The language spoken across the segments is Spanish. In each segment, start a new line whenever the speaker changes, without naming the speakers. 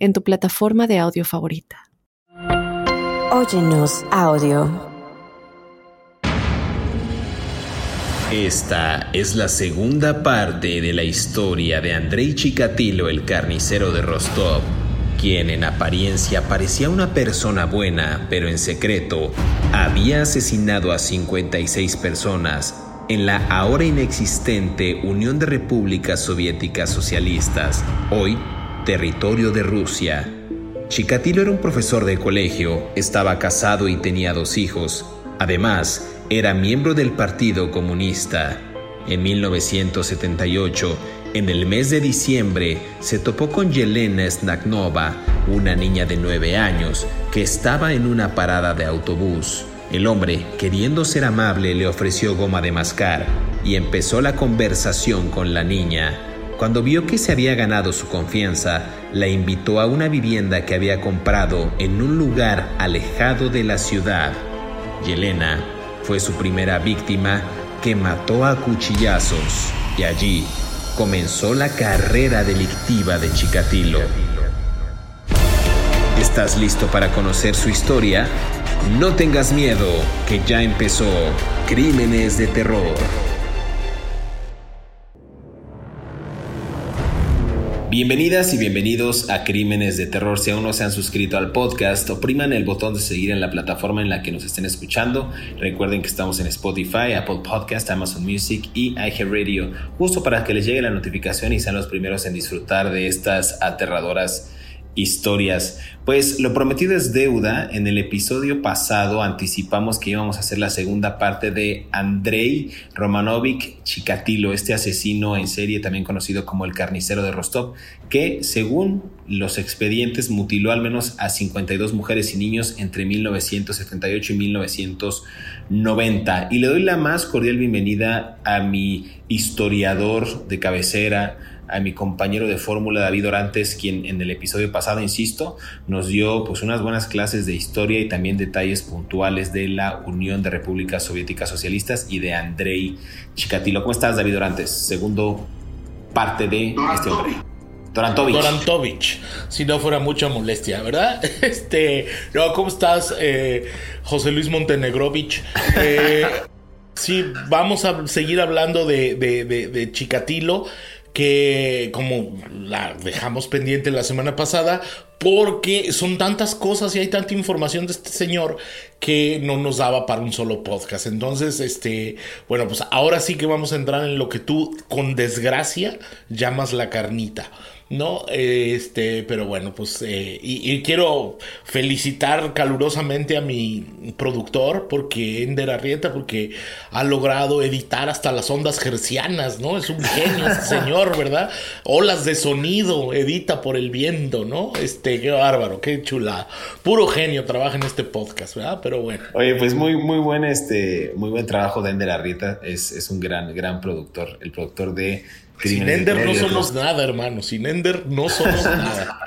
en tu plataforma de audio favorita.
Óyenos audio.
Esta es la segunda parte de la historia de Andrei Chikatilo, el carnicero de Rostov, quien en apariencia parecía una persona buena, pero en secreto había asesinado a 56 personas en la ahora inexistente Unión de Repúblicas Soviéticas Socialistas, hoy territorio de Rusia. Chikatilo era un profesor de colegio, estaba casado y tenía dos hijos. Además, era miembro del Partido Comunista. En 1978, en el mes de diciembre, se topó con Yelena Snaknova, una niña de nueve años, que estaba en una parada de autobús. El hombre, queriendo ser amable, le ofreció goma de mascar y empezó la conversación con la niña. Cuando vio que se había ganado su confianza, la invitó a una vivienda que había comprado en un lugar alejado de la ciudad. Yelena fue su primera víctima que mató a cuchillazos y allí comenzó la carrera delictiva de Chikatilo. ¿Estás listo para conocer su historia? No tengas miedo, que ya empezó Crímenes de Terror. Bienvenidas y bienvenidos a Crímenes de Terror. Si aún no se han suscrito al podcast, opriman el botón de seguir en la plataforma en la que nos estén escuchando. Recuerden que estamos en Spotify, Apple Podcast, Amazon Music y iHeartRadio, justo para que les llegue la notificación y sean los primeros en disfrutar de estas aterradoras historias. Pues lo prometido es deuda. En el episodio pasado anticipamos que íbamos a hacer la segunda parte de Andrei Romanovic Chikatilo, este asesino en serie también conocido como el carnicero de Rostov, que según los expedientes mutiló al menos a 52 mujeres y niños entre 1978 y 1990. Y le doy la más cordial bienvenida a mi historiador de cabecera, a mi compañero de fórmula David Orantes, quien en el episodio pasado, insisto, nos dio pues unas buenas clases de historia y también detalles puntuales de la Unión de Repúblicas Soviéticas Socialistas y de Andrei Chikatilo. ¿Cómo estás, David Orantes? Segundo parte de este hombre.
Dorantovich. Dorantovich, si no fuera mucha molestia, ¿verdad? Este, no, ¿cómo estás, eh, José Luis Montenegrovich? Eh, sí, vamos a seguir hablando de, de, de Chikatilo que como la dejamos pendiente la semana pasada, porque son tantas cosas y hay tanta información de este señor que no nos daba para un solo podcast. Entonces, este, bueno, pues ahora sí que vamos a entrar en lo que tú con desgracia llamas la carnita. ¿No? Este, pero bueno, pues, eh, y, quiero felicitar calurosamente a mi productor, porque Ender Arrieta, porque ha logrado editar hasta las ondas hercianas, ¿no? Es un genio ese señor, ¿verdad? Olas de sonido, edita por el viento, ¿no? Este, qué bárbaro, qué chula. Puro genio trabaja en este podcast, ¿verdad? Pero bueno.
Oye, pues muy, muy buen, este, muy buen trabajo de Ender Arrieta, es, es un gran, gran productor, el productor de
sin Ender no somos nada, hermano. Sin Ender no somos nada.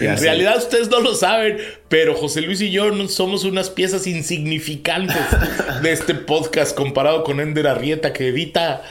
En realidad ustedes no lo saben, pero José Luis y yo somos unas piezas insignificantes de este podcast comparado con Ender Arrieta que edita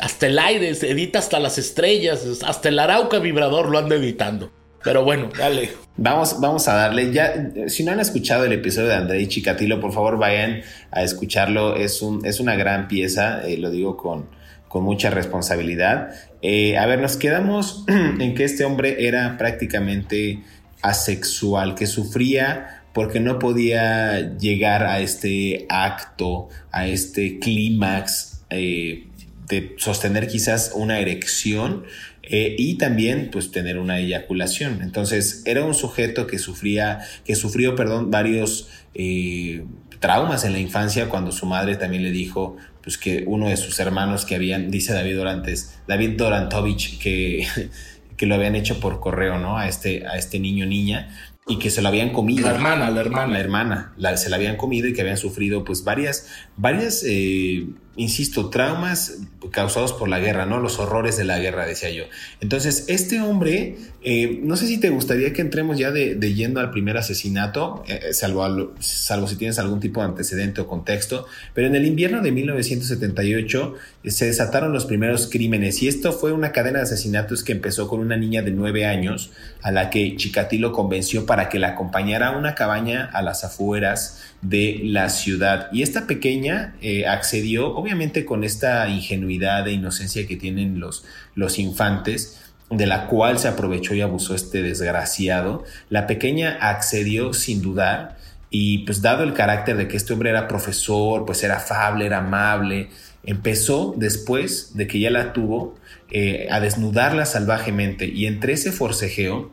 hasta el aire, edita hasta las estrellas, hasta el Arauca vibrador lo anda editando. Pero bueno, dale.
Vamos, vamos a darle. Ya, si no han escuchado el episodio de André y Chikatilo, por favor vayan a escucharlo. Es, un, es una gran pieza, eh, lo digo con, con mucha responsabilidad. Eh, a ver, nos quedamos en que este hombre era prácticamente asexual, que sufría porque no podía llegar a este acto, a este clímax eh, de sostener quizás una erección eh, y también pues tener una eyaculación. Entonces era un sujeto que sufría, que sufrió, perdón, varios traumas en la infancia cuando su madre también le dijo pues que uno de sus hermanos que habían, dice David Dorantes, David Dorantovich, que, que lo habían hecho por correo, ¿no? A este, a este niño niña. y que se lo habían comido.
La hermana, la hermana.
La hermana, se la habían comido y que habían sufrido pues varias, varias, eh, insisto, traumas causados por la guerra, ¿no? Los horrores de la guerra, decía yo. Entonces, este hombre, eh, no sé si te gustaría que entremos ya de, yendo al primer asesinato, eh, salvo, salvo si tienes algún tipo de antecedente o contexto, pero en el invierno de 1978 se desataron los primeros crímenes y esto fue una cadena de asesinatos que empezó con una niña de nueve años a la que Chikatilo convenció para que la acompañara a una cabaña a las afueras de la ciudad. Y esta pequeña eh, accedió, obviamente con esta ingenuidad e inocencia que tienen los, los infantes, de la cual se aprovechó y abusó este desgraciado. La pequeña accedió sin dudar y pues dado el carácter de que este hombre era profesor, pues era afable, era amable, empezó después de que ya la tuvo eh, a desnudarla salvajemente y entre ese forcejeo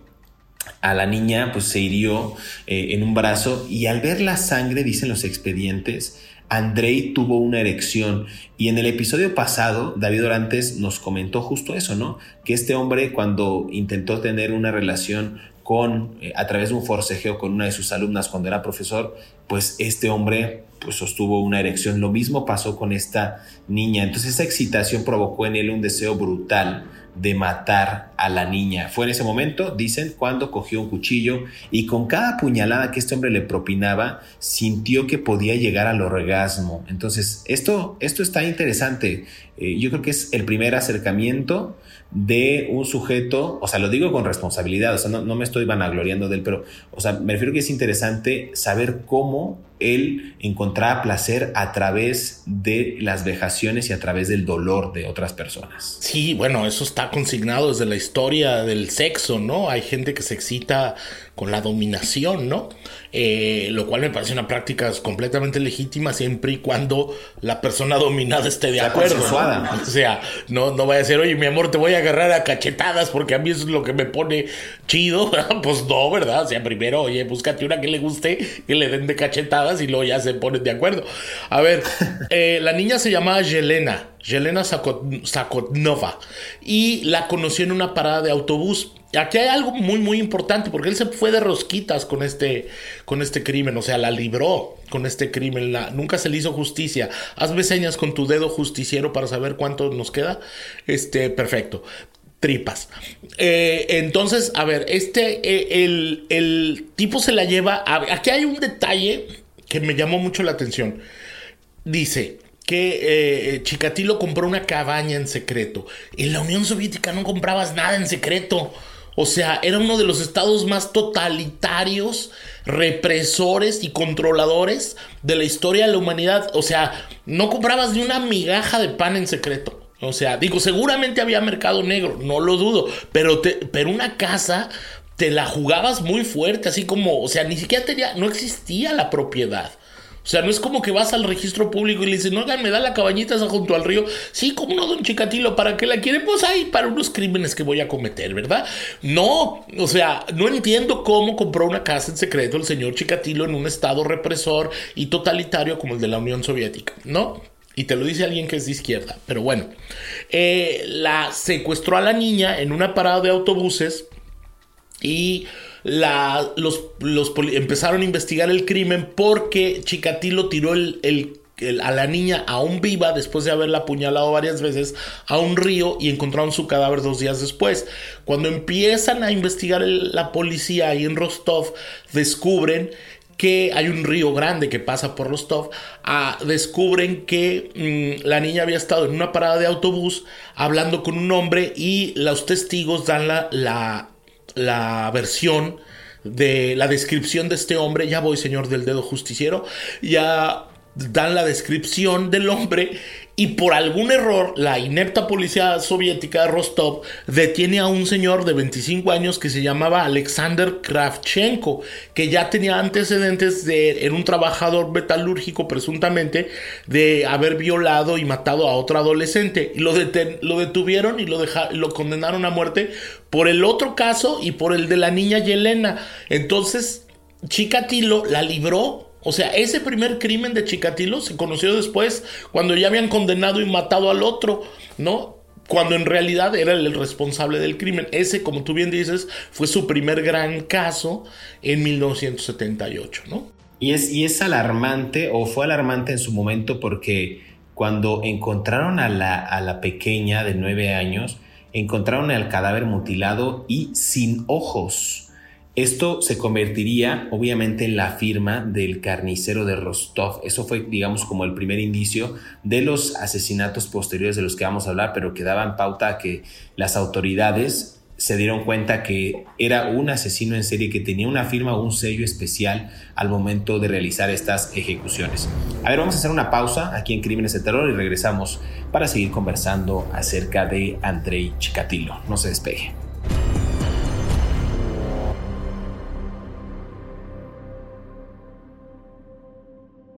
a la niña pues se hirió eh, en un brazo y al ver la sangre, dicen los expedientes, Andrei tuvo una erección y en el episodio pasado David Orantes nos comentó justo eso, ¿no? Que este hombre cuando intentó tener una relación con eh, a través de un forcejeo con una de sus alumnas cuando era profesor, pues este hombre pues sostuvo una erección. Lo mismo pasó con esta niña. Entonces esa excitación provocó en él un deseo brutal de matar a la niña. Fue en ese momento, dicen, cuando cogió un cuchillo y con cada puñalada que este hombre le propinaba, sintió que podía llegar al orgasmo. Entonces, esto, esto está interesante. Eh, yo creo que es el primer acercamiento de un sujeto, o sea, lo digo con responsabilidad, o sea, no, no me estoy vanagloriando de él, pero, o sea, me refiero que es interesante saber cómo él encontraba placer a través de las vejaciones y a través del dolor de otras personas.
Sí, bueno, eso está consignado desde la historia del sexo, ¿no? Hay gente que se excita con la dominación, ¿no? Eh, lo cual me parece una práctica completamente legítima siempre y cuando la persona dominada esté de acuerdo. O sea, no, no vaya a decir, oye, mi amor, te voy a agarrar a cachetadas porque a mí es lo que me pone chido. pues no, ¿verdad? O sea, primero, oye, búscate una que le guste, que le den de cachetadas y luego ya se ponen de acuerdo. A ver, eh, la niña se llamaba Yelena, Yelena Sakotnova, y la conoció en una parada de autobús Aquí hay algo muy, muy importante, porque él se fue de rosquitas con este, con este crimen, o sea, la libró con este crimen, nunca se le hizo justicia. Hazme señas con tu dedo justiciero para saber cuánto nos queda. Este, perfecto. Tripas. Eh, entonces, a ver, este, eh, el, el, tipo se la lleva. aquí hay un detalle que me llamó mucho la atención. Dice, que eh, Chikatilo compró una cabaña en secreto. En la Unión Soviética no comprabas nada en secreto. O sea, era uno de los estados más totalitarios, represores y controladores de la historia de la humanidad. O sea, no comprabas ni una migaja de pan en secreto. O sea, digo, seguramente había mercado negro, no lo dudo, pero, pero una casa te la jugabas muy fuerte, así como, o sea, ni siquiera tenía, no existía la propiedad. O sea, no es como que vas al registro público y le dices, no, me da la cabañita esa junto al río. Sí, como no, don Chicatilo, ¿para qué la quiere? Pues ahí, para unos crímenes que voy a cometer, ¿verdad? No, o sea, no entiendo cómo compró una casa en secreto el señor Chicatilo en un estado represor y totalitario como el de la Unión Soviética, ¿no? Y te lo dice alguien que es de izquierda. Pero bueno, eh, la secuestró a la niña en una parada de autobuses y los, los empezaron a investigar el crimen porque Chikatilo tiró el, a la niña aún viva después de haberla apuñalado varias veces a un río y encontraron su cadáver dos días después. Cuando empiezan a investigar la policía ahí en Rostov, descubren que hay un río grande que pasa por Rostov, ah, descubren que mm, la niña había estado en una parada de autobús hablando con un hombre y los testigos dan la, la la versión de la descripción de este hombre, ya voy señor del dedo justiciero, ya dan la descripción del hombre y por algún error la inepta policía soviética de Rostov detiene a un señor de 25 años que se llamaba Alexander Kravchenko, que ya tenía antecedentes de un trabajador metalúrgico presuntamente de haber violado y matado a otro adolescente y lo, lo detuvieron y lo, lo condenaron a muerte por el otro caso y por el de la niña Yelena. Entonces Chikatilo la libró o sea, ese primer crimen de Chikatilo se conoció después, cuando ya habían condenado y matado al otro, ¿no? cuando en realidad era el responsable del crimen. Ese, como tú bien dices, fue su primer gran caso en 1978, ¿no?
Y es, y es alarmante, o fue alarmante en su momento, porque cuando encontraron a la, a la pequeña de nueve años, encontraron el cadáver mutilado y sin ojos. Esto se convertiría obviamente en la firma del carnicero de Rostov. Eso fue, digamos, como el primer indicio de los asesinatos posteriores de los que vamos a hablar, pero que daban pauta a que las autoridades se dieron cuenta que era un asesino en serie que tenía una firma o un sello especial al momento de realizar estas ejecuciones. A ver, vamos a hacer una pausa aquí en Crímenes de Terror y regresamos para seguir conversando acerca de Andrei Chikatilo. No se despegue.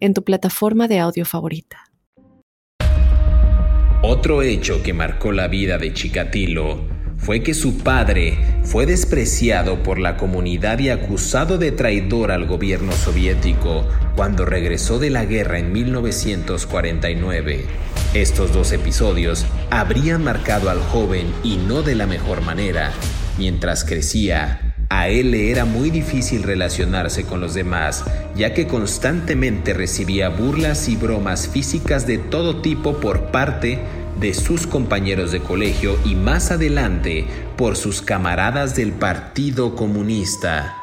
en tu plataforma de audio favorita.
Otro hecho que marcó la vida de Chikatilo fue que su padre fue despreciado por la comunidad y acusado de traidor al gobierno soviético cuando regresó de la guerra en 1949. Estos dos episodios habrían marcado al joven y no de la mejor manera. Mientras crecía, a él le era muy difícil relacionarse con los demás, ya que constantemente recibía burlas y bromas físicas de todo tipo por parte de sus compañeros de colegio y más adelante por sus camaradas del Partido Comunista.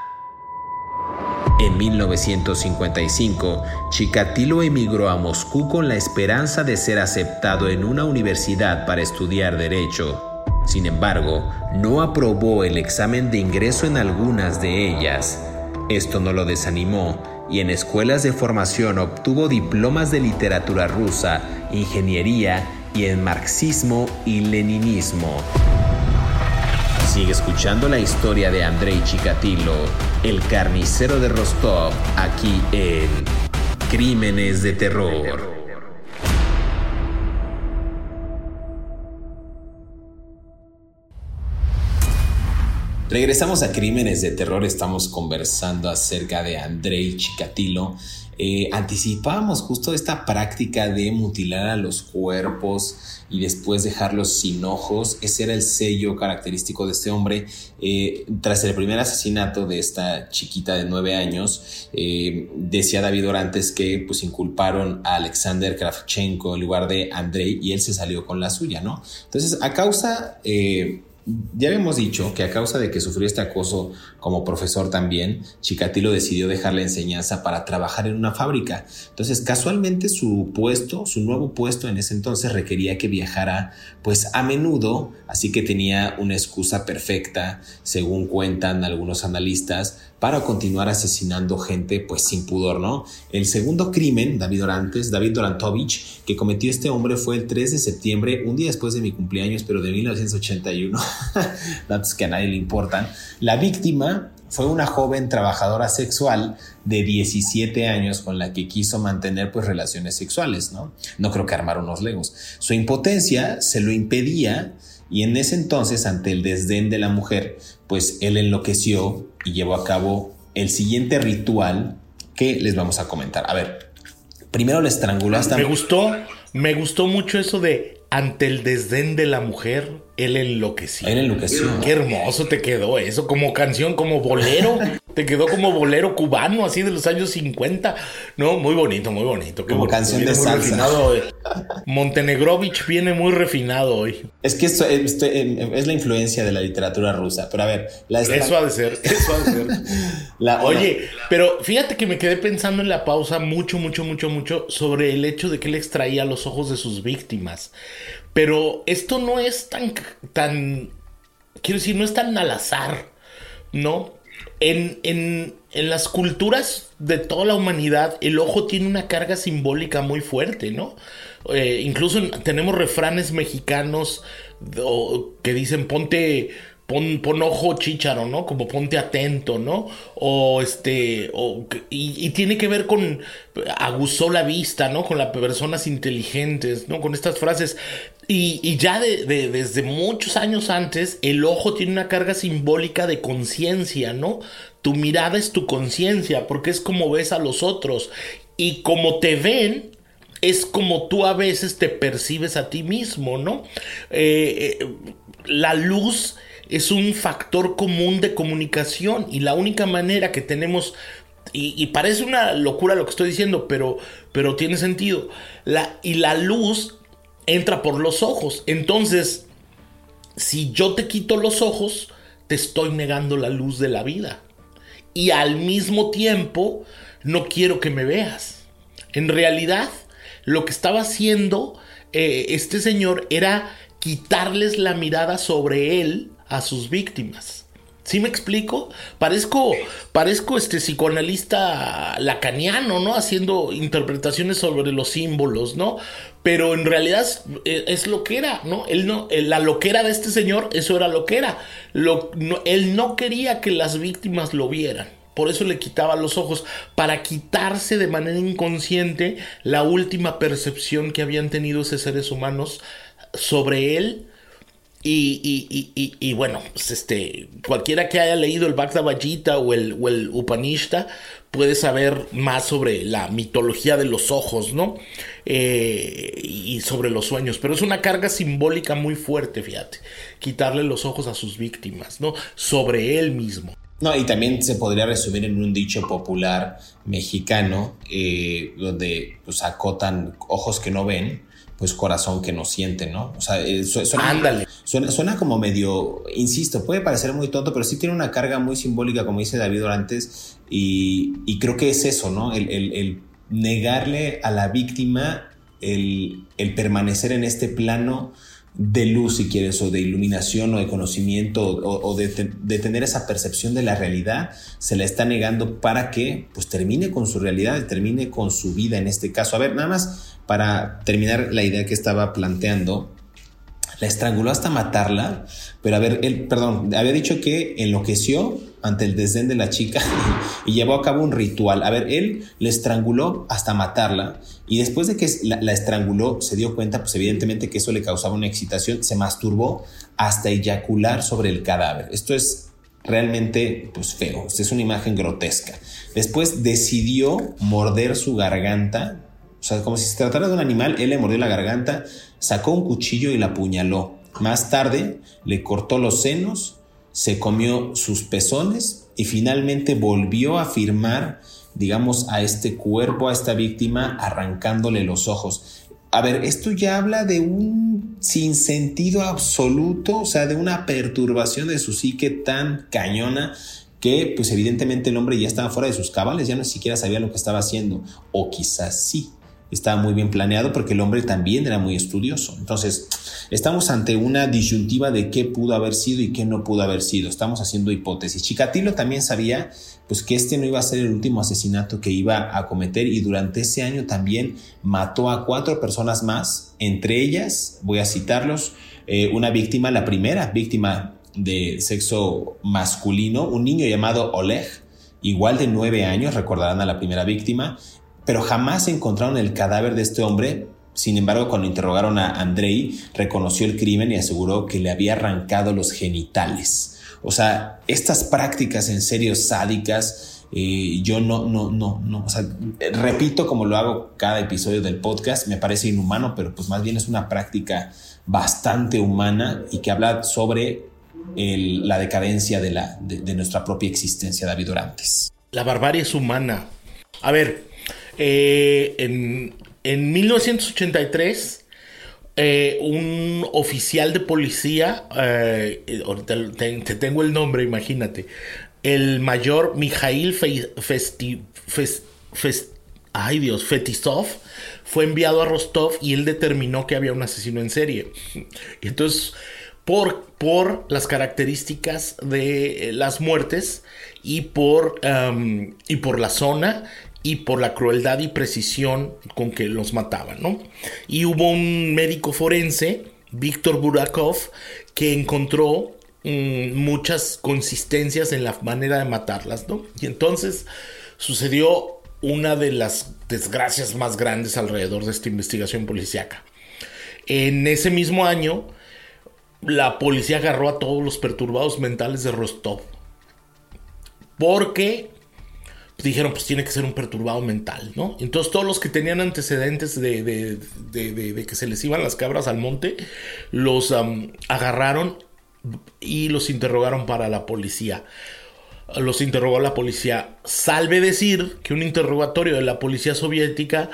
En 1955, Chikatilo emigró a Moscú con la esperanza de ser aceptado en una universidad para estudiar derecho. Sin embargo, no aprobó el examen de ingreso en algunas de ellas. Esto no lo desanimó y en escuelas de formación obtuvo diplomas de literatura rusa, ingeniería y en marxismo y leninismo. Sigue escuchando la historia de Andrei Chikatilo, el carnicero de Rostov, aquí en Crímenes de Terror. Regresamos a Crímenes de Terror, estamos conversando acerca de Andrei Chikatilo. Eh, anticipábamos justo esta práctica de mutilar a los cuerpos y después dejarlos sin ojos. Ese era el sello característico de este hombre. Eh, tras el primer asesinato de esta chiquita de nueve años, eh, decía David Orantes que pues inculparon a Alexander Kravchenko en lugar de Andrei y él se salió con la suya, ¿no? Entonces, a causa ya habíamos dicho que a causa de que sufrió este acoso como profesor también, Chikatilo decidió dejar la enseñanza para trabajar en una fábrica. Entonces, casualmente su puesto, su nuevo puesto en ese entonces requería que viajara pues a menudo, así que tenía una excusa perfecta, según cuentan algunos analistas, para continuar asesinando gente pues sin pudor, ¿no? El segundo crimen, David Orantes, David Dorantovich, que cometió este hombre fue el 3 de septiembre, un día después de mi cumpleaños, pero de 1981, datos que a nadie le importan. La víctima fue una joven trabajadora sexual de 17 años con la que quiso mantener pues relaciones sexuales, ¿no? No creo que armar unos legos. Su impotencia se lo impedía y en ese entonces, ante el desdén de la mujer, pues él enloqueció y llevó a cabo el siguiente ritual que les vamos a comentar. A ver, primero le estranguló hasta...
Me gustó, me gustó mucho eso de ante el desdén de la mujer, él enloqueció.
Él enloqueció.
Qué hermoso te quedó eso, como canción, como bolero. Te quedó como bolero cubano, así de los años 50. No, muy bonito, muy bonito.
como canción de salsa.
Montenegrovich viene muy refinado hoy.
Es que esto, es la influencia de la literatura rusa. Pero a ver,
la Eso ha de ser, eso ha de ser. Oye, pero fíjate que me quedé pensando en la pausa mucho, mucho, mucho, mucho sobre el hecho de que él extraía los ojos de sus víctimas. Pero esto no es tan, tan, quiero decir, no es tan al azar, ¿no? En, en, en, las culturas de toda la humanidad, el ojo tiene una carga simbólica muy fuerte, ¿no? Eh, incluso tenemos refranes mexicanos que dicen ponte Pon, pon, ojo chícharo, ¿no? Como ponte atento, ¿no? O este, o, y, tiene que ver con, aguzó la vista, ¿no? Con las personas inteligentes, ¿no? Con estas frases. Y, y ya de, desde muchos años antes, el ojo tiene una carga simbólica de conciencia, ¿no? Tu mirada es tu conciencia, porque es como ves a los otros. Y como te ven, es como tú a veces te percibes a ti mismo, ¿no? Eh, eh, la luz es un factor común de comunicación y la única manera que tenemos y, parece una locura lo que estoy diciendo, pero, pero tiene sentido. La, y la luz entra por los ojos. Entonces, si yo te quito los ojos, te estoy negando la luz de la vida. Y al mismo tiempo, no quiero que me veas. En realidad, lo que estaba haciendo eh, este señor era quitarles la mirada sobre él a sus víctimas. ¿Sí me explico? Parezco, parezco este psicoanalista lacaniano, ¿no? Haciendo interpretaciones sobre los símbolos, ¿no? Pero en realidad es, lo que era, ¿no? Él no, la loquera de este señor, eso era lo que era. Lo, él no quería que las víctimas lo vieran. Por eso le quitaba los ojos, para quitarse de manera inconsciente la última percepción que habían tenido esos seres humanos sobre él y, bueno, pues este, cualquiera que haya leído el Bhagavad o el, o el Upanishad puede saber más sobre la mitología de los ojos, ¿no? Eh, y sobre los sueños. Pero es una carga simbólica muy fuerte, fíjate. Quitarle los ojos a sus víctimas, ¿no? Sobre él mismo.
No, y también se podría resumir en un dicho popular mexicano, eh, donde pues acotan ojos que no ven, pues corazón que no siente, ¿no? O sea, eh, suena, Ándale. Suena, como medio, insisto, puede parecer muy tonto, pero sí tiene una carga muy simbólica, como dice David Orantes, y, creo que es eso, ¿no? El, negarle a la víctima el, permanecer en este plano de luz, si quieres, o de iluminación, o de conocimiento, o, de, de, tener esa percepción de la realidad, se la está negando para que pues termine con su realidad, termine con su vida en este caso. A ver, nada más para terminar la idea que estaba planteando, la estranguló hasta matarla, pero a ver, él, perdón, había dicho que enloqueció ante el desdén de la chica y llevó a cabo un ritual. A ver, él le estranguló hasta matarla y después de que la, estranguló se dio cuenta, pues evidentemente que eso le causaba una excitación, se masturbó hasta eyacular sobre el cadáver. Esto es realmente pues feo, es una imagen grotesca. Después decidió morder su garganta o sea, como si se tratara de un animal, él le mordió la garganta, sacó un cuchillo y la apuñaló. Más tarde le cortó los senos, se comió sus pezones y finalmente volvió a firmar, digamos, a este cuerpo, a esta víctima, arrancándole los ojos. A ver, esto ya habla de un sinsentido absoluto, o sea, de una perturbación de su psique tan cañona que pues evidentemente el hombre ya estaba fuera de sus cabales, ya no siquiera sabía lo que estaba haciendo, o quizás sí estaba muy bien planeado porque el hombre también era muy estudioso. Entonces, estamos ante una disyuntiva de qué pudo haber sido y qué no pudo haber sido. Estamos haciendo hipótesis. Chikatilo también sabía pues que este no iba a ser el último asesinato que iba a cometer y durante ese año también mató a cuatro personas más, entre ellas, voy a citarlos, eh, una víctima, la primera víctima de sexo masculino, un niño llamado Oleg, igual de nueve años, recordarán a la primera víctima, pero jamás encontraron el cadáver de este hombre. Sin embargo, cuando interrogaron a Andrei, reconoció el crimen y aseguró que le había arrancado los genitales. O sea, estas prácticas en serio sádicas, eh, yo no, no, no, no, o sea, repito como lo hago cada episodio del podcast, me parece inhumano, pero pues más bien es una práctica bastante humana y que habla sobre la decadencia de, de, nuestra propia existencia, David Orantes.
La barbarie es humana. A ver, eh, en, en, 1983, eh, un oficial de policía, eh, te, tengo el nombre, imagínate, el mayor Mijail Festi, ay Dios, Fetisov, fue enviado a Rostov y él determinó que había un asesino en serie. Entonces, por, por las características de las muertes y por, y por la zona y por la crueldad y precisión con que los mataban, ¿no? Y hubo un médico forense Víctor Burakov, que encontró mm, muchas consistencias en la manera de matarlas, ¿no? Y entonces sucedió una de las desgracias más grandes alrededor de esta investigación policíaca. En ese mismo año, la policía agarró a todos los perturbados mentales de Rostov. Porque dijeron, pues tiene que ser un perturbado mental, ¿no? Entonces todos los que tenían antecedentes de, que se les iban las cabras al monte, los agarraron y los interrogaron para la policía. Los interrogó la policía. Salve decir que un interrogatorio de la policía soviética,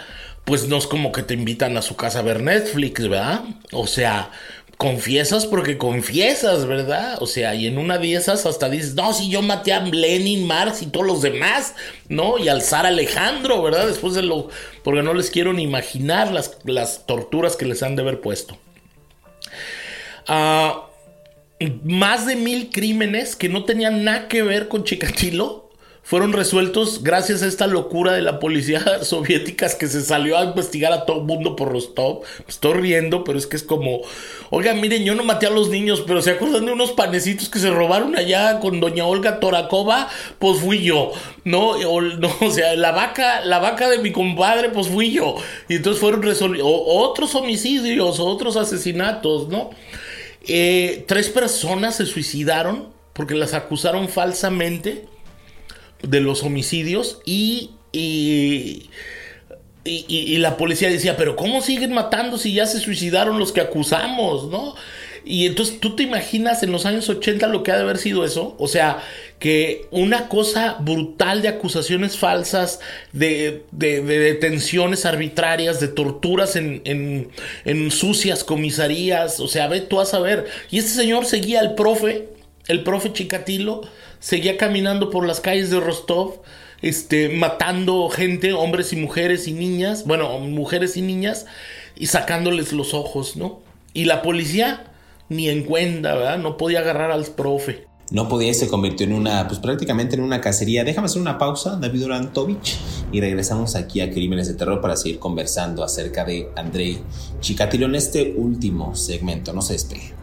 pues no es como que te invitan a su casa a ver Netflix, ¿verdad? O sea, confiesas porque confiesas, ¿verdad? O sea, y en una de esas hasta dices, no, si yo maté a Lenin, Marx y todos los demás, ¿no? Y alzar a Alejandro, ¿verdad? Después de lo... porque no les quiero ni imaginar las, las torturas que les han de haber puesto. Ah, más de mil crímenes que no tenían nada que ver con Chikatilo fueron resueltos gracias a esta locura de la policía soviética que se salió a investigar a todo el mundo por Rostov. Estoy riendo, pero es que es como, oiga, miren, yo no maté a los niños, pero ¿se acuerdan de unos panecitos que se robaron allá con doña Olga Torakova? Pues fui yo, ¿no? O, no, o sea, la vaca, la vaca de mi compadre, pues fui yo. Y entonces fueron resolvidos otros homicidios, otros asesinatos, ¿no? Eh, tres personas se suicidaron porque las acusaron falsamente de los homicidios y, y, y, la policía decía, pero ¿cómo siguen matando si ya se suicidaron los que acusamos, no? Y entonces tú te imaginas en los años 80 lo que ha de haber sido eso, o sea, que una cosa brutal de acusaciones falsas, de, de, detenciones arbitrarias, de torturas en, en, en, sucias comisarías, o sea, ve tú a saber. Y este señor seguía al profe, el profe Chikatilo, seguía caminando por las calles de Rostov, este, matando gente, hombres y mujeres y niñas, bueno, mujeres y niñas, y sacándoles los ojos, ¿no? Y la policía ni en cuenta, ¿verdad? No podía agarrar al profe.
No podía y se convirtió en una, pues prácticamente en una cacería. Déjame hacer una pausa, David Orantovich, y regresamos aquí a Crímenes de Terror para seguir conversando acerca de Andrei Chikatilo en este último segmento. No se despegue.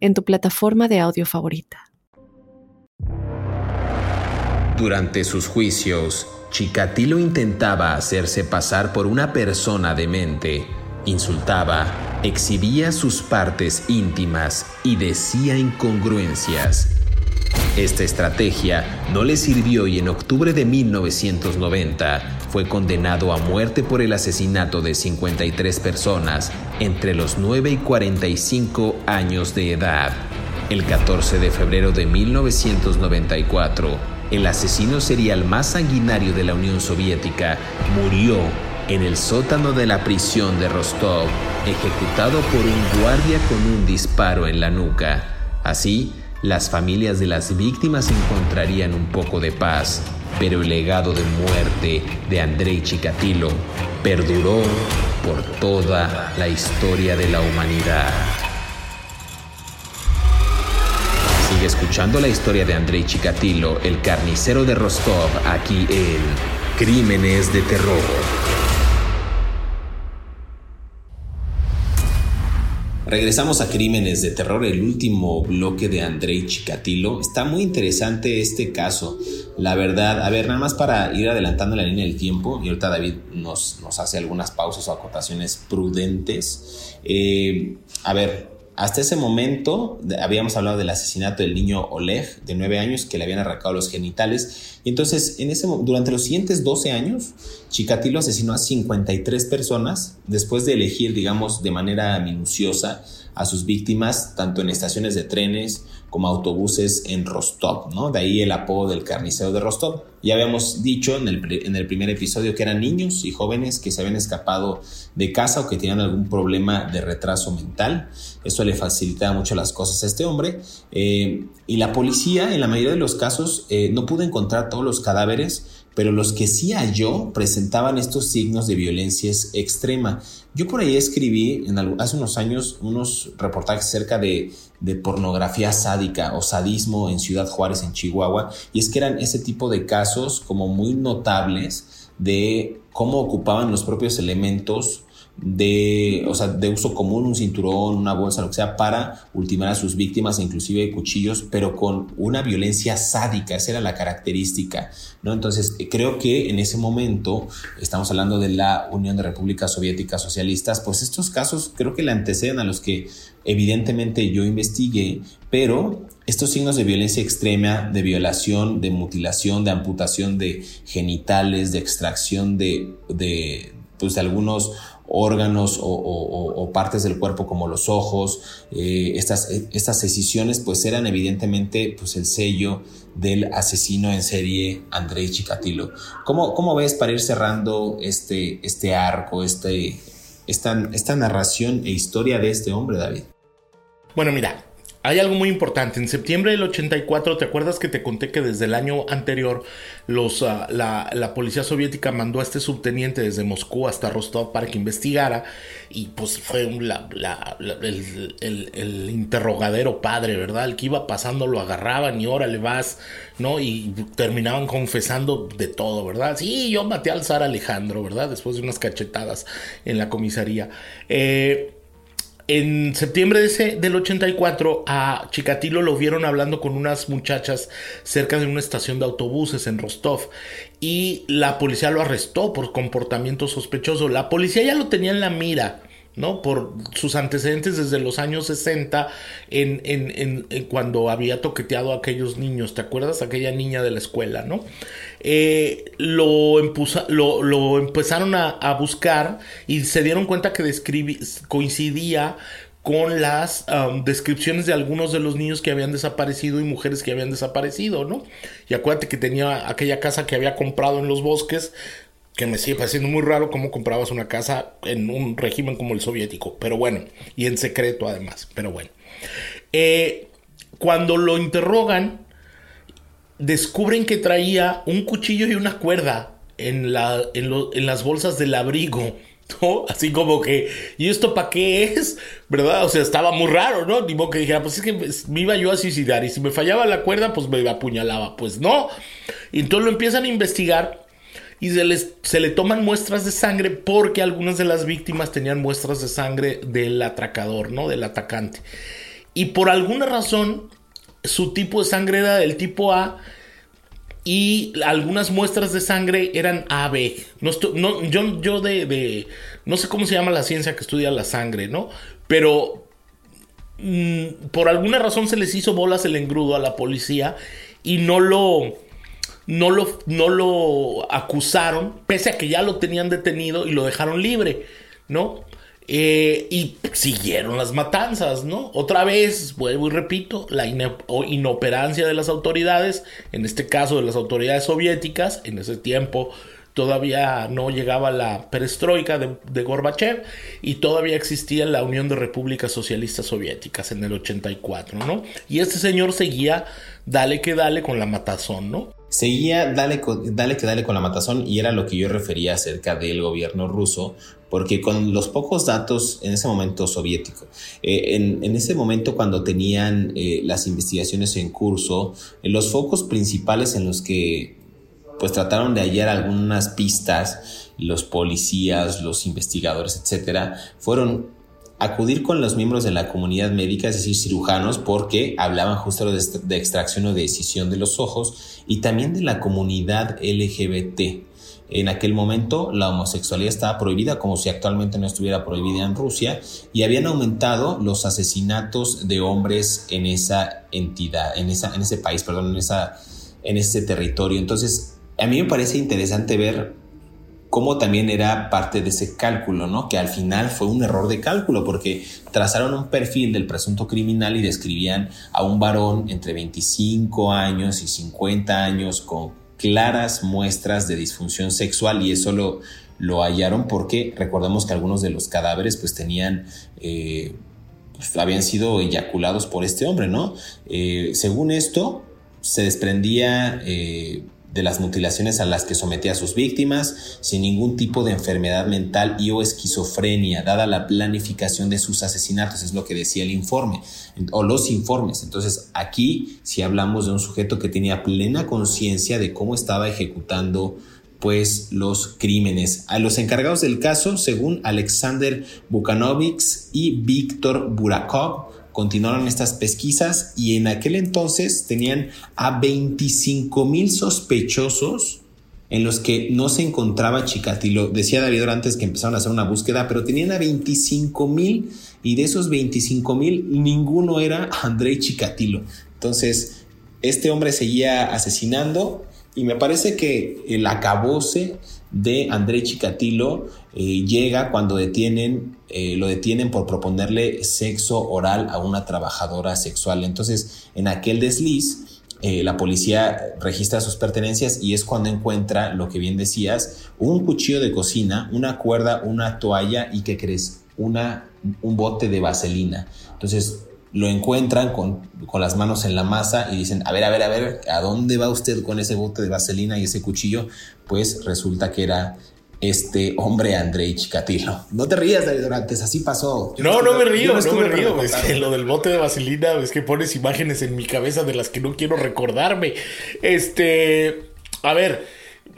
en tu plataforma de audio favorita.
Durante sus juicios, Chikatilo intentaba hacerse pasar por una persona demente, insultaba, exhibía sus partes íntimas y decía incongruencias. Esta estrategia no le sirvió y en octubre de 1990 fue condenado a muerte por el asesinato de 53 personas entre los 9 y 45 años de edad. El 14 de febrero de 1994, el asesino serial más sanguinario de la Unión Soviética murió en el sótano de la prisión de Rostov, ejecutado por un guardia con un disparo en la nuca. Así, las familias de las víctimas encontrarían un poco de paz, pero el legado de muerte de Andrei Chikatilo perduró por toda la historia de la humanidad. Sigue escuchando la historia de Andrei Chikatilo, el carnicero de Rostov, aquí en Crímenes de Terror. Regresamos a Crímenes de Terror, el último bloque de Andrei Chikatilo. Está muy interesante este caso. La verdad, a ver, nada más para ir adelantando la línea del tiempo, y ahorita David nos, nos hace algunas pausas o acotaciones prudentes. Eh, a ver, hasta ese momento habíamos hablado del asesinato del niño Oleg de 9 años que le habían arrancado los genitales. Y entonces, en ese, durante los siguientes 12 años, Chikatilo asesinó a 53 personas después de elegir, digamos, de manera minuciosa a sus víctimas, tanto en estaciones de trenes como autobuses en Rostov, ¿no? De ahí el apodo del carnicero de Rostov. Ya habíamos dicho en el, en el primer episodio que eran niños y jóvenes que se habían escapado de casa o que tenían algún problema de retraso mental. Eso le facilitaba mucho las cosas a este hombre. Eh, y la policía, en la mayoría de los casos, eh, no pudo encontrar todos los cadáveres pero los que sí halló presentaban estos signos de violencia extrema. Yo por ahí escribí hace unos años unos reportajes acerca de, de, pornografía sádica o sadismo en Ciudad Juárez, en Chihuahua, y es que eran ese tipo de casos como muy notables de cómo ocupaban los propios elementos de, o sea, de uso común, un cinturón, una bolsa, lo que sea, para ultimar a sus víctimas, inclusive cuchillos, pero con una violencia sádica, esa era la característica, ¿no? Entonces, creo que en ese momento, estamos hablando de la Unión de Repúblicas Soviéticas Socialistas, pues estos casos creo que le anteceden a los que evidentemente yo investigué, pero estos signos de violencia extrema, de violación, de mutilación, de amputación de genitales, de extracción de, de pues de algunos órganos o, partes del cuerpo como los ojos, eh, estas, estas decisiones pues eran evidentemente pues el sello del asesino en serie Andrei Chikatilo. ¿Cómo, ¿Cómo, ves para ir cerrando este, este arco, este, esta, esta narración e historia de este hombre, David?
Bueno, mira, hay algo muy importante. En septiembre del 84, ¿te acuerdas que te conté que desde el año anterior los, ah, la, policía soviética mandó a este subteniente desde Moscú hasta Rostov para que investigara? Y pues fue el, interrogadero padre, ¿verdad? El que iba pasando lo agarraban y órale vas, ¿no? Y terminaban confesando de todo, ¿verdad? Sí, yo maté al zar Alejandro, ¿verdad? Después de unas cachetadas en la comisaría. Eh en septiembre de ese, del 84 a Chikatilo lo vieron hablando con unas muchachas cerca de una estación de autobuses en Rostov y la policía lo arrestó por comportamiento sospechoso. La policía ya lo tenía en la mira ¿no? Por sus antecedentes desde los años 60, en, en, cuando había toqueteado a aquellos niños, ¿te acuerdas? Aquella niña de la escuela, ¿no? Eh, lo, lo, empezaron a, buscar y se dieron cuenta que coincidía con las um, descripciones de algunos de los niños que habían desaparecido y mujeres que habían desaparecido, ¿no? Y acuérdate que tenía aquella casa que había comprado en los bosques, que me sigue pareciendo muy raro cómo comprabas una casa en un régimen como el soviético, pero bueno, y en secreto además, pero bueno. Eh, cuando lo interrogan, descubren que traía un cuchillo y una cuerda en, la, en, las bolsas del abrigo. ¿no? Así como que, ¿y esto para qué es? ¿Verdad? O sea, estaba muy raro, ¿no? Ni que dijera, pues es que me iba yo a suicidar y si me fallaba la cuerda, pues me apuñalaba. Pues no. Y entonces lo empiezan a investigar y se, les, se le toman muestras de sangre porque algunas de las víctimas tenían muestras de sangre del atracador, ¿no? Del atacante. Y por alguna razón, su tipo de sangre era del tipo A y algunas muestras de sangre eran AB. No, no yo, yo de, No sé cómo se llama la ciencia que estudia la sangre, ¿no? Pero mm, por alguna razón se les hizo bolas el engrudo a la policía y no lo no lo, no lo acusaron, pese a que ya lo tenían detenido y lo dejaron libre, ¿no? Eh, y siguieron las matanzas, ¿no? Otra vez, vuelvo y repito, la inoperancia de las autoridades, en este caso de las autoridades soviéticas, en ese tiempo todavía no llegaba la perestroika de, de, Gorbachev y todavía existía la Unión de Repúblicas Socialistas Soviéticas en el 84, ¿no? Y este señor seguía, dale que dale con la matazón, ¿no?
Seguía dale, dale que dale con la matazón y era lo que yo refería acerca del gobierno ruso, porque con los pocos datos en ese momento soviético, eh, en, ese momento cuando tenían eh, las investigaciones en curso, los focos principales en los que pues trataron de hallar algunas pistas, los policías, los investigadores, etcétera, fueron acudir con los miembros de la comunidad médica, es decir, cirujanos, porque hablaban justo de, extracción o de decisión de los ojos, y también de la comunidad LGBT. En aquel momento la homosexualidad estaba prohibida como si actualmente no estuviera prohibida en Rusia y habían aumentado los asesinatos de hombres en esa entidad, en, esa, en ese país, perdón, en, esa, en ese territorio. Entonces, a mí me parece interesante ver como también era parte de ese cálculo, ¿no? Que al final fue un error de cálculo porque trazaron un perfil del presunto criminal y describían a un varón entre 25 años y 50 años con claras muestras de disfunción sexual y eso lo, lo hallaron porque recordemos que algunos de los cadáveres pues tenían... Eh, pues, habían sido eyaculados por este hombre, ¿no? Eh, según esto, se desprendía eh, de las mutilaciones a las que sometía a sus víctimas sin ningún tipo de enfermedad mental y o esquizofrenia, dada la planificación de sus asesinatos, es lo que decía el informe o los informes. Entonces aquí si hablamos de un sujeto que tenía plena conciencia de cómo estaba ejecutando pues los crímenes. A los encargados del caso, según Alexander Bukanovics y Víctor Burakov, continuaron estas pesquisas y en aquel entonces tenían a 25 mil sospechosos en los que no se encontraba Chikatilo. Decía David antes que empezaron a hacer una búsqueda, pero tenían a 25 mil y de esos 25 mil ninguno era Andrei Chikatilo. Entonces, este hombre seguía asesinando y me parece que el acabose de André Chikatilo eh, llega cuando detienen, eh, lo detienen por proponerle sexo oral a una trabajadora sexual. Entonces, en aquel desliz, eh, la policía registra sus pertenencias y es cuando encuentra lo que bien decías, un cuchillo de cocina, una cuerda, una toalla y que crees, una, un bote de vaselina. Entonces, lo encuentran con, con, las manos en la masa y dicen, a ver, a ver, a ver, ¿a dónde va usted con ese bote de vaselina y ese cuchillo? Pues resulta que era este hombre Andrei Chikatilo. No te rías, David Dorantes, así pasó.
no, no me río, no, me río. Es que lo del bote de vaselina es que pones imágenes en mi cabeza de las que no quiero recordarme. Este, a ver,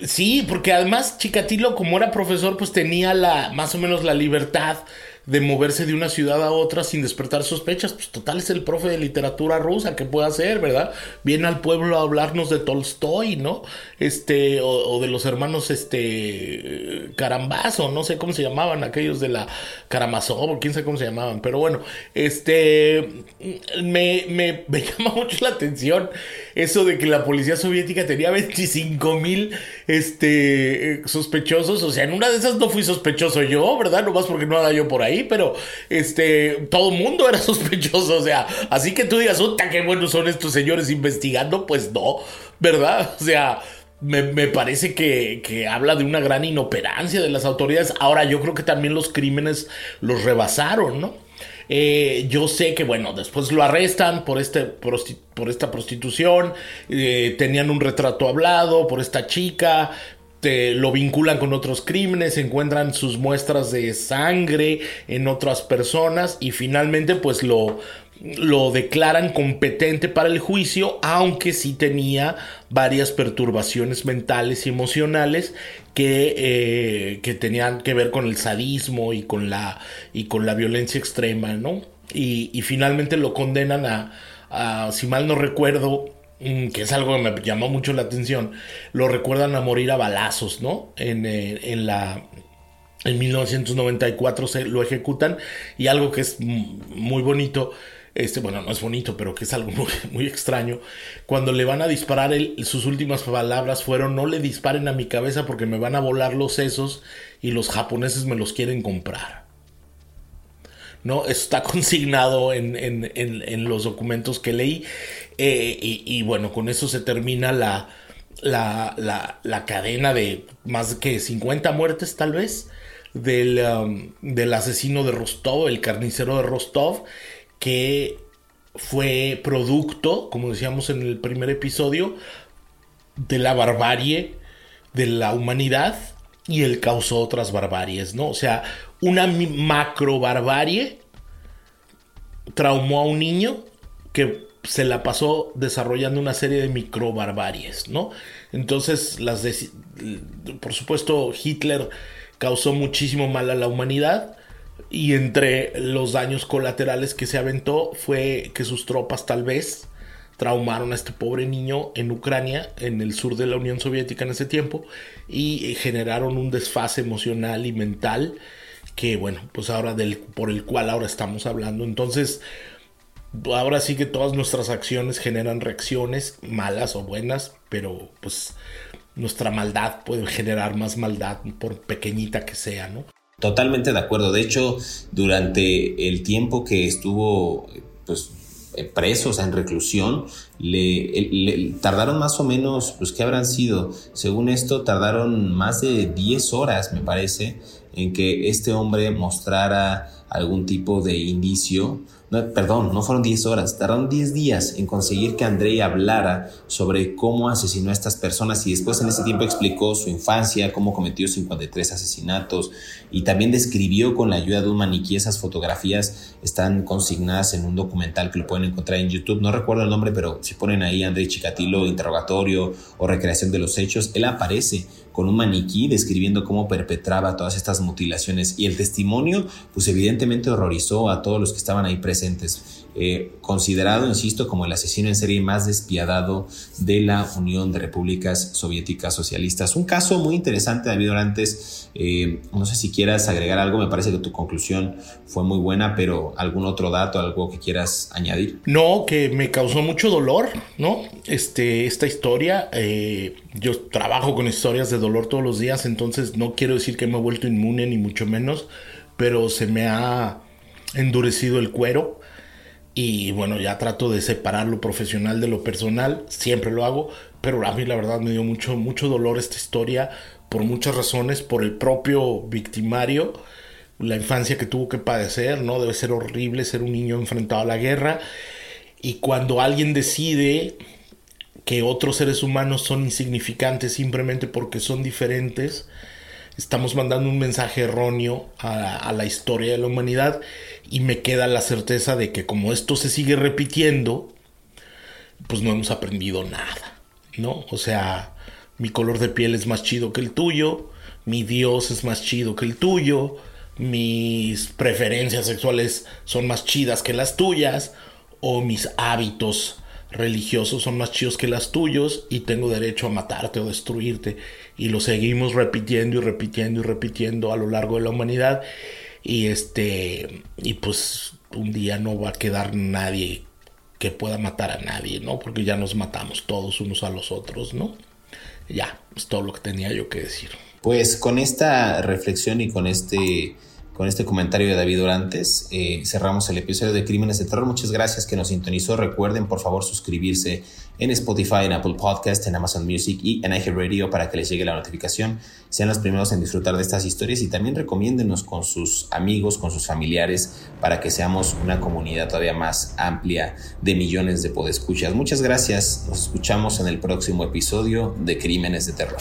sí, porque además Chikatilo, como era profesor, pues tenía la, más o menos la libertad de moverse de una ciudad a otra sin despertar sospechas. Pues total es el profe de literatura rusa, que puede hacer, verdad? Viene al pueblo a hablarnos de Tolstoy, ¿no? Este, o, de los hermanos, este, Carambazo, no sé cómo se llamaban, aquellos de la Karamazov, quién sabe cómo se llamaban, pero bueno, este, me, me, me llama mucho la atención eso de que la policía soviética tenía 25 mil, este, sospechosos, o sea, en una de esas no fui sospechoso yo, ¿verdad? No más porque no era yo por ahí pero este, todo mundo era sospechoso, o sea, así que tú digas, puta, qué buenos son estos señores investigando, pues no, ¿verdad? O sea, me, parece que, habla de una gran inoperancia de las autoridades. Ahora, yo creo que también los crímenes los rebasaron, ¿no? Eh, yo sé que, bueno, después lo arrestan por, este por esta prostitución, eh, tenían un retrato hablado por esta chica, lo vinculan con otros crímenes, encuentran sus muestras de sangre en otras personas y finalmente pues lo, lo declaran competente para el juicio, aunque sí tenía varias perturbaciones mentales y emocionales que, eh, que tenían que ver con el sadismo y con la, y con la violencia extrema, ¿no? Y, y finalmente lo condenan a, a, si mal no recuerdo, Mm, que es algo que me llamó mucho la atención, lo recuerdan a morir a balazos, ¿no? En, eh, en la... En 1994 se lo ejecutan y algo que es muy bonito, este, bueno, no es bonito, pero que es algo muy, extraño, cuando le van a disparar, sus últimas palabras fueron, no le disparen a mi cabeza porque me van a volar los sesos y los japoneses me los quieren comprar. ¿no? Está consignado en, en, en, los documentos que leí. Eh, y, bueno, con eso se termina la, la, la, cadena de más que 50 muertes tal vez del, um, del asesino de Rostov, el carnicero de Rostov, que fue producto, como decíamos en el primer episodio, de la barbarie de la humanidad y él causó otras barbaries, ¿no? O sea, una macro barbarie traumó a un niño que se la pasó desarrollando una serie de micro barbaries, ¿no? Entonces, las por supuesto, Hitler causó muchísimo mal a la humanidad y entre los daños colaterales que se aventó fue que sus tropas tal vez traumaron a este pobre niño en Ucrania, en el sur de la Unión Soviética en ese tiempo, y generaron un desfase emocional y mental que bueno, pues ahora del, por el cual ahora estamos hablando. Entonces, ahora sí que todas nuestras acciones generan reacciones, malas o buenas, pero pues nuestra maldad puede generar más maldad, por pequeñita que sea, ¿no?
Totalmente de acuerdo. De hecho, durante el tiempo que estuvo, pues eh, presos en reclusión, le, tardaron más o menos, pues ¿qué habrán sido? Según esto, tardaron más de 10 horas, me parece, en que este hombre mostrara algún tipo de indicio perdón, no fueron 10 horas, tardaron 10 días en conseguir que Andrei hablara sobre cómo asesinó a estas personas y después en ese tiempo explicó su infancia, cómo cometió 53 asesinatos y también describió con la ayuda de un maniquí esas fotografías están consignadas en un documental que lo pueden encontrar en YouTube, no recuerdo el nombre, pero si ponen ahí Andrei Chikatilo interrogatorio o recreación de los hechos, él aparece con un maniquí describiendo cómo perpetraba todas estas mutilaciones y el testimonio pues evidentemente horrorizó a todos los que estaban ahí presentes. Eh, considerado, insisto, como el asesino en serie más despiadado de la Unión de Repúblicas Soviéticas Socialistas. Un caso muy interesante, David Orantes. Eh, no sé si quieras agregar algo, me parece que tu conclusión fue muy buena, pero algún otro dato, algo que quieras añadir.
No, que me causó mucho dolor, ¿no? Este, esta historia, eh, yo trabajo con historias de dolor todos los días, entonces no quiero decir que me he vuelto inmune, ni mucho menos, pero se me ha endurecido el cuero y bueno, ya trato de separar lo profesional de lo personal, siempre lo hago, pero a mí la verdad me dio mucho, mucho dolor esta historia por muchas razones, por el propio victimario, la infancia que tuvo que padecer, ¿no? Debe ser horrible ser un niño enfrentado a la guerra. Y cuando alguien decide que otros seres humanos son insignificantes simplemente porque son diferentes, estamos mandando un mensaje erróneo a, la historia de la humanidad y me queda la certeza de que como esto se sigue repitiendo, pues no hemos aprendido nada, ¿no? O sea, mi color de piel es más chido que el tuyo, mi Dios es más chido que el tuyo, mis preferencias sexuales son más chidas que las tuyas, o mis hábitos religiosos son más chidos que las tuyos y tengo derecho a matarte o destruirte. Y lo seguimos repitiendo y repitiendo y repitiendo a lo largo de la humanidad. Y este, y pues un día no va a quedar nadie que pueda matar a nadie, ¿no? Porque ya nos matamos todos unos a los otros, ¿no? Ya, es todo lo que tenía yo que decir.
Pues con esta reflexión y con este con este comentario de David Orantes eh, cerramos el episodio de Crímenes de Terror. Muchas gracias que nos sintonizó. Recuerden por favor suscribirse en Spotify, en Apple Podcast, en Amazon Music y en Radio para que les llegue la notificación. Sean los primeros en disfrutar de estas historias y también recomiéndenos con sus amigos, con sus familiares para que seamos una comunidad todavía más amplia de millones de podescuchas. Muchas gracias. Nos escuchamos en el próximo episodio de Crímenes de Terror.